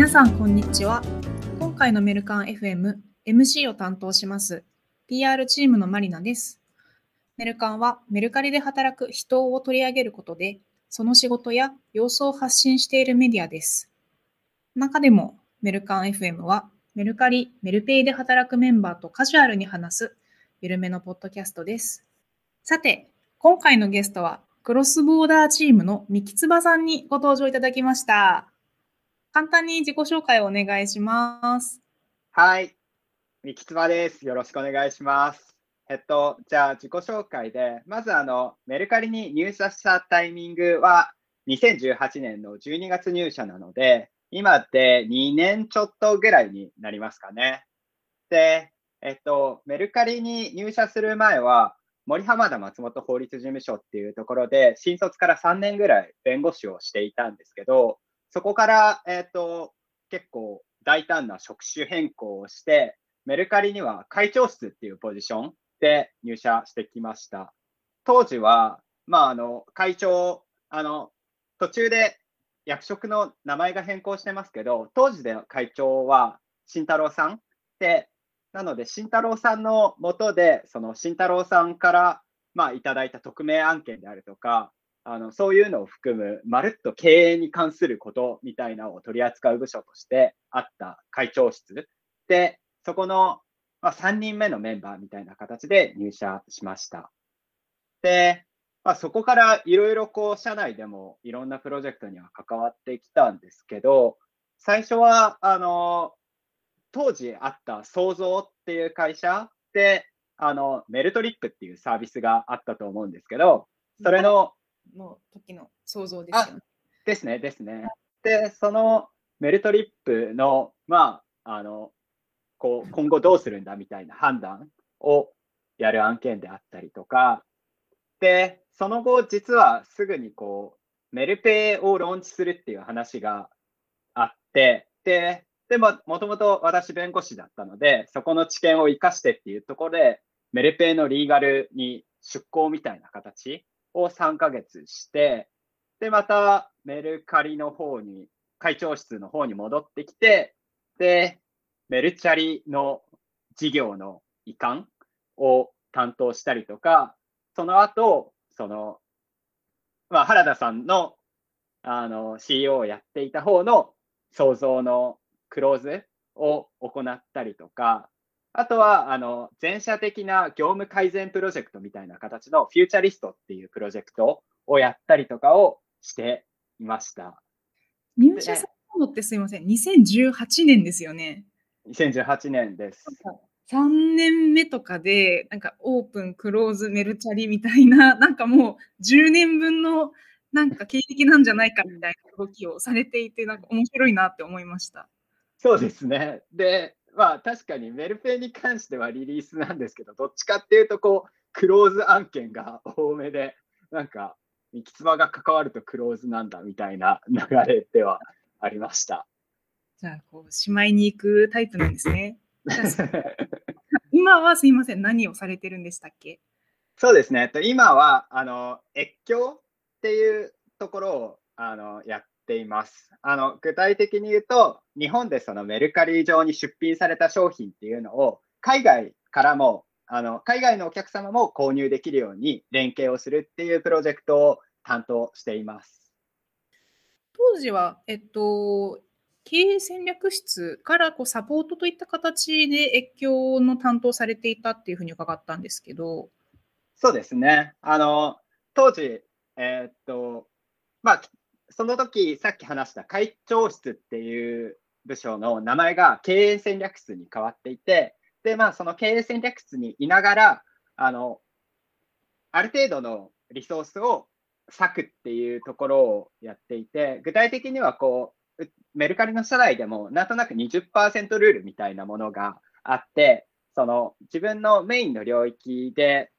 皆さんこんにちは。今回のメルカン FM MC を担当します PR チームのマリナです。メルカンはメルカリで働く人を取り上げることでその仕事や様子を発信しているメディアです。中でもメルカン FM はメルカリ、メルペイで働くメンバーとカジュアルに話す緩めのポッドキャストです。さて今回のゲストはクロスボーダーチームの三木つばさんにご登場いただきました。簡単に自己紹介をお願いします。はい。三木つばです。よろしくお願いします。えっと、じゃあ自己紹介で、まずあの、メルカリに入社したタイミングは2018年の12月入社なので、今で2年ちょっとぐらいになりますかね。で、えっと、メルカリに入社する前は、森浜田松本法律事務所っていうところで、新卒から3年ぐらい弁護士をしていたんですけど、そこから、えっ、ー、と、結構大胆な職種変更をして、メルカリには会長室っていうポジションで入社してきました。当時は、まあ、あの、会長、あの、途中で役職の名前が変更してますけど、当時で会長は慎太郎さんで、なので、慎太郎さんのもとで、その慎太郎さんから、まあ、いただいた匿名案件であるとか、あのそういうのを含む、まるっと経営に関することみたいなのを取り扱う部署としてあった会長室で、そこの、まあ、3人目のメンバーみたいな形で入社しました。で、まあ、そこからいろいろこう、社内でもいろんなプロジェクトには関わってきたんですけど、最初は、あの、当時あった創造っていう会社で、あの、メルトリップっていうサービスがあったと思うんですけど、それの、の時の想像ですよね。ですね、ですね。で、そのメルトリップの、まあ、あの、こう、今後どうするんだみたいな判断をやる案件であったりとか、で、その後、実はすぐにこう、メルペイをローンチするっていう話があって、で、でも、もともと私弁護士だったので、そこの知見を生かしてっていうところで、メルペイのリーガルに出向みたいな形を3ヶ月して、で、またメルカリの方に、会長室の方に戻ってきて、で、メルチャリの事業の移管を担当したりとか、その後、その、まあ、原田さんのあの CEO をやっていた方の創造のクローズを行ったりとか、あとは、あの、全社的な業務改善プロジェクトみたいな形のフューチャリストっていうプロジェクトをやったりとかをしていました。入社されたのってすいません、2018年ですよね。2018年です。3年目とかで、なんかオープン、クローズ、メルチャリみたいな、なんかもう10年分のなんか経歴なんじゃないかみたいな動きをされていて、なんか面白いなって思いました。そうですね。で、まあ確かにメルペイに関してはリリースなんですけど、どっちかっていうと、こう、クローズ案件が多めで、なんか、三木妻が関わるとクローズなんだみたいな流れではありました。じゃあ、こう、しまいに行くタイプなんですね。今はすいません、何をされてるんでしたっけ？そうですね。今は、あの、越境っていうところをあのやっています。あの具体的に言うと、日本でそのメルカリ上に出品された商品っていうのを海外からもあの海外のお客様も購入できるように連携をするっていうプロジェクトを担当しています。当時は、えっと、経営戦略室からこうサポートといった形で越境の担当されていたっていうふうに伺ったんですけど。そうですね。あの当時、えー、っとまあ、その時、さっき話した会長室っていう部署の名前が経営戦略室に変わっていて、で、まあ、その経営戦略室にいながら、あの、ある程度のリソースを割くっていうところをやっていて、具体的にはこう、メルカリの社内でもなんとなく20%ルールみたいなものがあって、その自分のメインの領域で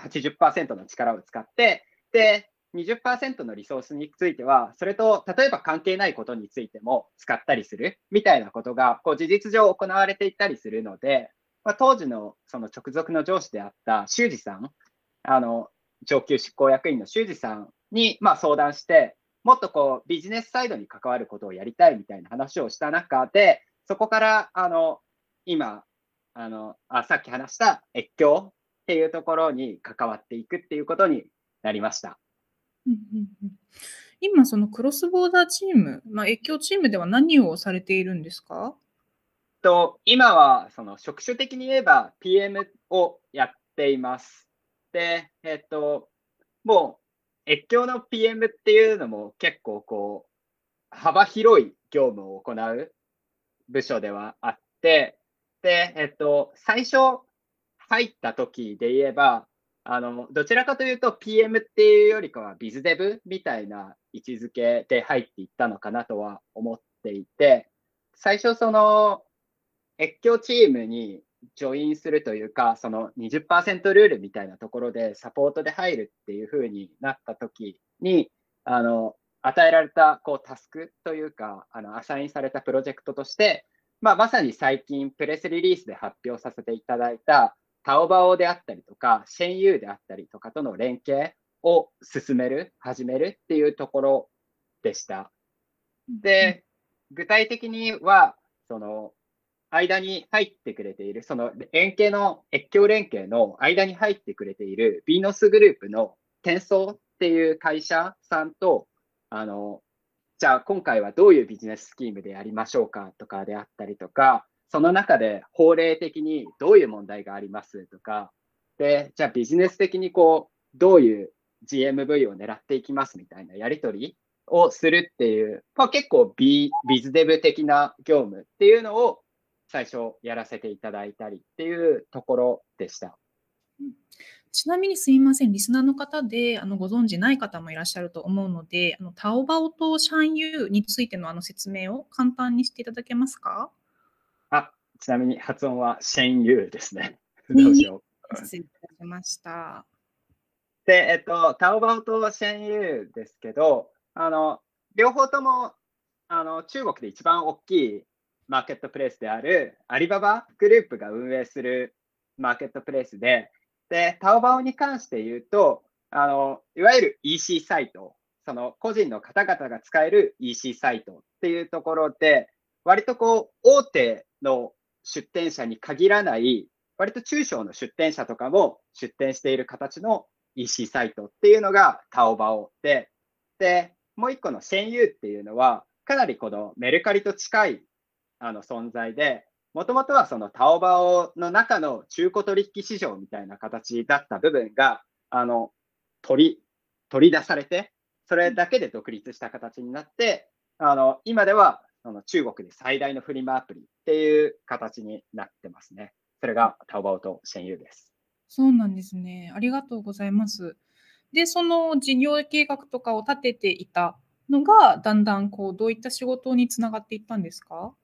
80%の力を使って、で、20%のリソースについては、それと例えば関係ないことについても使ったりするみたいなことがこう事実上行われていたりするので、まあ、当時のその直属の上司であった修二さん、あの上級執行役員の修二さんにま相談して、もっとこうビジネスサイドに関わることをやりたいみたいな話をした中で、そこからあの今あのあ、さっき話した越境っていうところに関わっていくっていうことになりました。うんうんうん、今、そのクロスボーダーチーム、まあ、越境チームでは何をされているんですか？と今はその職種的に言えば PM をやっています。で、えっと、もう越境の PM っていうのも結構こう幅広い業務を行う部署ではあって、で、えっと、最初入った時で言えば、あの、どちらかというと PM っていうよりかはビズデブみたいな位置づけで入っていったのかなとは思っていて、最初その越境チームにジョインするというか、その20%ルールみたいなところでサポートで入るっていう風になった時に、あの、与えられたこうタスクというか、あのアサインされたプロジェクトとして、まあ、まさに最近プレスリリースで発表させていただいたタオバオであったりとか、シェンユーであったりとかとの連携を進める、始めるっていうところでした。で、具体的には、その、間に入ってくれている、その連携の、越境連携の間に入ってくれているビーノスグループの転送っていう会社さんと、あの、じゃあ今回はどういうビジネススキームでやりましょうかとかであったりとか、その中で法令的にどういう問題がありますとか、で、じゃあビジネス的にこう、どういう GMV を狙っていきますみたいなやり取りをするっていう、まあ、結構ビビズデブ的な業務っていうのを最初やらせていただいたりっていうところでした。ちなみにすいません、リスナーの方であのご存知ない方もいらっしゃると思うので、あのタオバオとシャンユーについてのあの説明を簡単にしていただけますか？あ、ちなみに発音はシェンユーですね。どうしよう。失礼いたしました。で、えっと、タオバオとシェンユーですけど、あの、両方とも、あの、中国で一番大きいマーケットプレイスであるアリババグループが運営するマーケットプレイスで、で、タオバオに関して言うと、あの、いわゆる EC サイト、その個人の方々が使える EC サイトっていうところで、割とこう、大手の出店者に限らない、割と中小の出店者とかも出店している形の EC サイトっていうのがタオバオで、で、もう一個のシェンユーっていうのは、かなりこのメルカリと近いあの存在で、もともとはそのタオバオの中の中古取引市場みたいな形だった部分が、あの、取り、取り出されて、それだけで独立した形になって、あの、今ではあの中国で最大のフリマアプリっていう形になってますね。それがタオバオとシェンユーです。そうなんですね。ありがとうございます。で、その事業計画とかを立てていたのが、だんだんこうどういった仕事につながっていったんですか？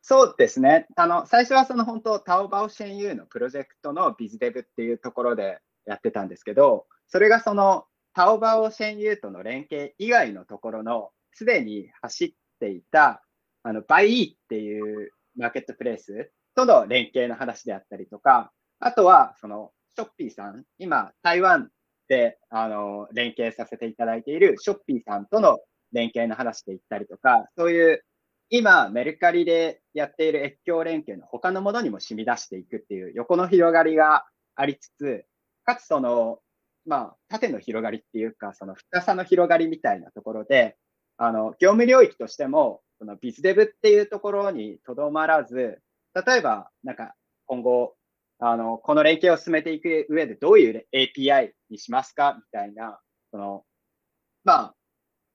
そうですね。あの最初はその本当、タオバオシェンユーのプロジェクトのビズデブっていうところでやってたんですけど、それがそのタオバオシェンユーとの連携以外のところのすでに走っていたあの、バイイっていうマーケットプレイスとの連携の話であったりとか、あとは、その、ショッピーさん、今、台湾で、あの、連携させていただいているショッピーさんとの連携の話で言ったりとか、そういう、今、メルカリでやっている越境連携の他のものにも染み出していくっていう横の広がりがありつつ、かつその、まあ、縦の広がりっていうか、その深さの広がりみたいなところで、あの、業務領域としても、そのビズデブっていうところにとどまらず、例えば、なんか今後、あの、この連携を進めていく上でどういう API にしますかみたいな、その、ま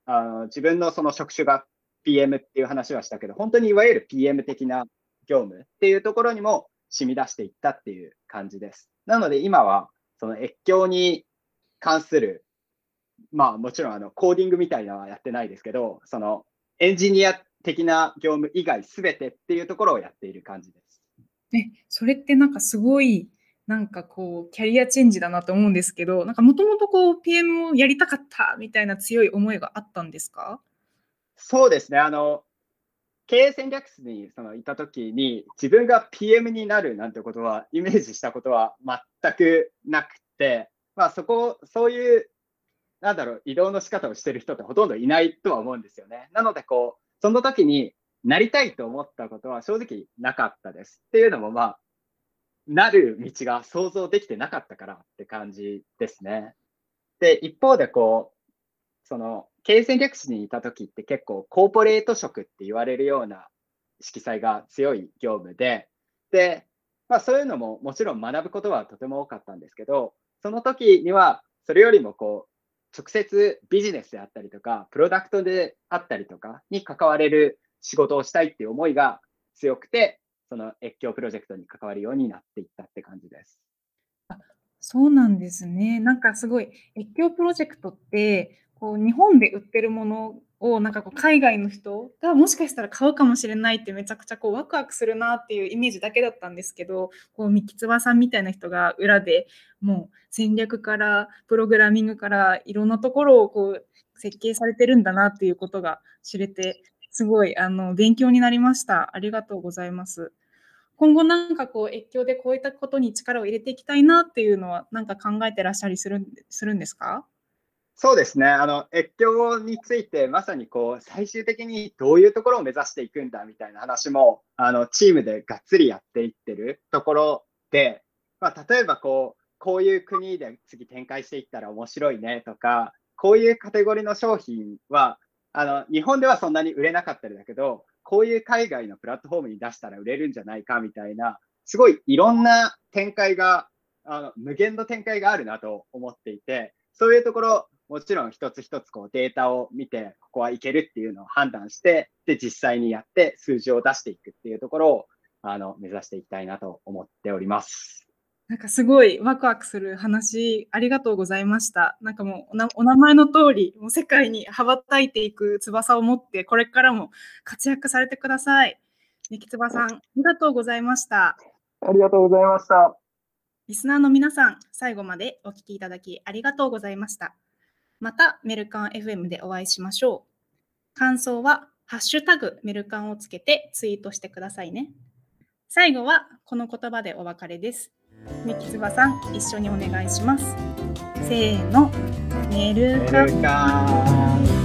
あ、あの自分のその職種が PM っていう話はしたけど、本当にいわゆる PM 的な業務っていうところにも染み出していったっていう感じです。なので今は、その越境に関する、まあもちろんあのコーディングみたいなのはやってないですけど、そのエンジニア的な業務以外すべてっていうところをやっている感じです。え、それってなんかすごい、なんかこう、キャリアチェンジだなと思うんですけど、なんかもともとこう、PM をやりたかったみたいな強い思いがあったんですか？そうですね。あの、経営戦略室にそのいたときに、自分が PM になるなんてことは、イメージしたことは全くなくて、まあそこ、そういうなんだろう、移動の仕方をしてる人ってほとんどいないとは思うんですよね。なので、こう、その時になりたいと思ったことは正直なかったです。っていうのも、まあ、なる道が想像できてなかったからって感じですね。で、一方で、こう、その、経営戦略室にいた時って結構コーポレート職って言われるような色彩が強い業務で、で、まあそういうのももちろん学ぶことはとても多かったんですけど、その時にはそれよりもこう、直接ビジネスであったりとか、プロダクトであったりとかに関われる仕事をしたいっていう思いが強くて、その越境プロジェクトに関わるようになっていったって感じです。あ、そうなんですね。なんかすごい、越境プロジェクトって、こう日本で売ってるものをなんかこう海外の人がもしかしたら買うかもしれないってめちゃくちゃこうワクワクするなっていうイメージだけだったんですけどこう三木つばさんみたいな人が裏でもう戦略からプログラミングからいろんなところをこう設計されてるんだなっていうことが知れてすごいあの勉強になりました。ありがとうございます。今後なんかこう越境でこういったことに力を入れていきたいなっていうのはなんか考えてらっしゃりするするんですか？そうですね。あの、越境について、まさにこう、最終的にどういうところを目指していくんだみたいな話も、あの、チームでがっつりやっていってるところで、まあ、例えばこう、こういう国で次展開していったら面白いねとか、こういうカテゴリーの商品は、あの、日本ではそんなに売れなかったりだけど、こういう海外のプラットフォームに出したら売れるんじゃないかみたいな、すごいいろんな展開が、あの無限の展開があるなと思っていて、そういうところもちろん一つ一つこうデータを見て、ここはいけるっていうのを判断して、で、実際にやって数字を出していくっていうところをあの目指していきたいなと思っております。なんかすごいワクワクする話、ありがとうございました。なんかもうお名前の通り、もう世界に羽ばたいていく翼を持って、これからも活躍されてください。ねきつばさん、ありがとうございました。ありがとうございました。リスナーの皆さん、最後までお聞きいただきありがとうございました。またメルカン FM でお会いしましょう。感想は、ハッシュタグメルカンをつけてツイートしてくださいね。最後はこの言葉でお別れです。みきつばさん、一緒にお願いします。せーの、メルカン。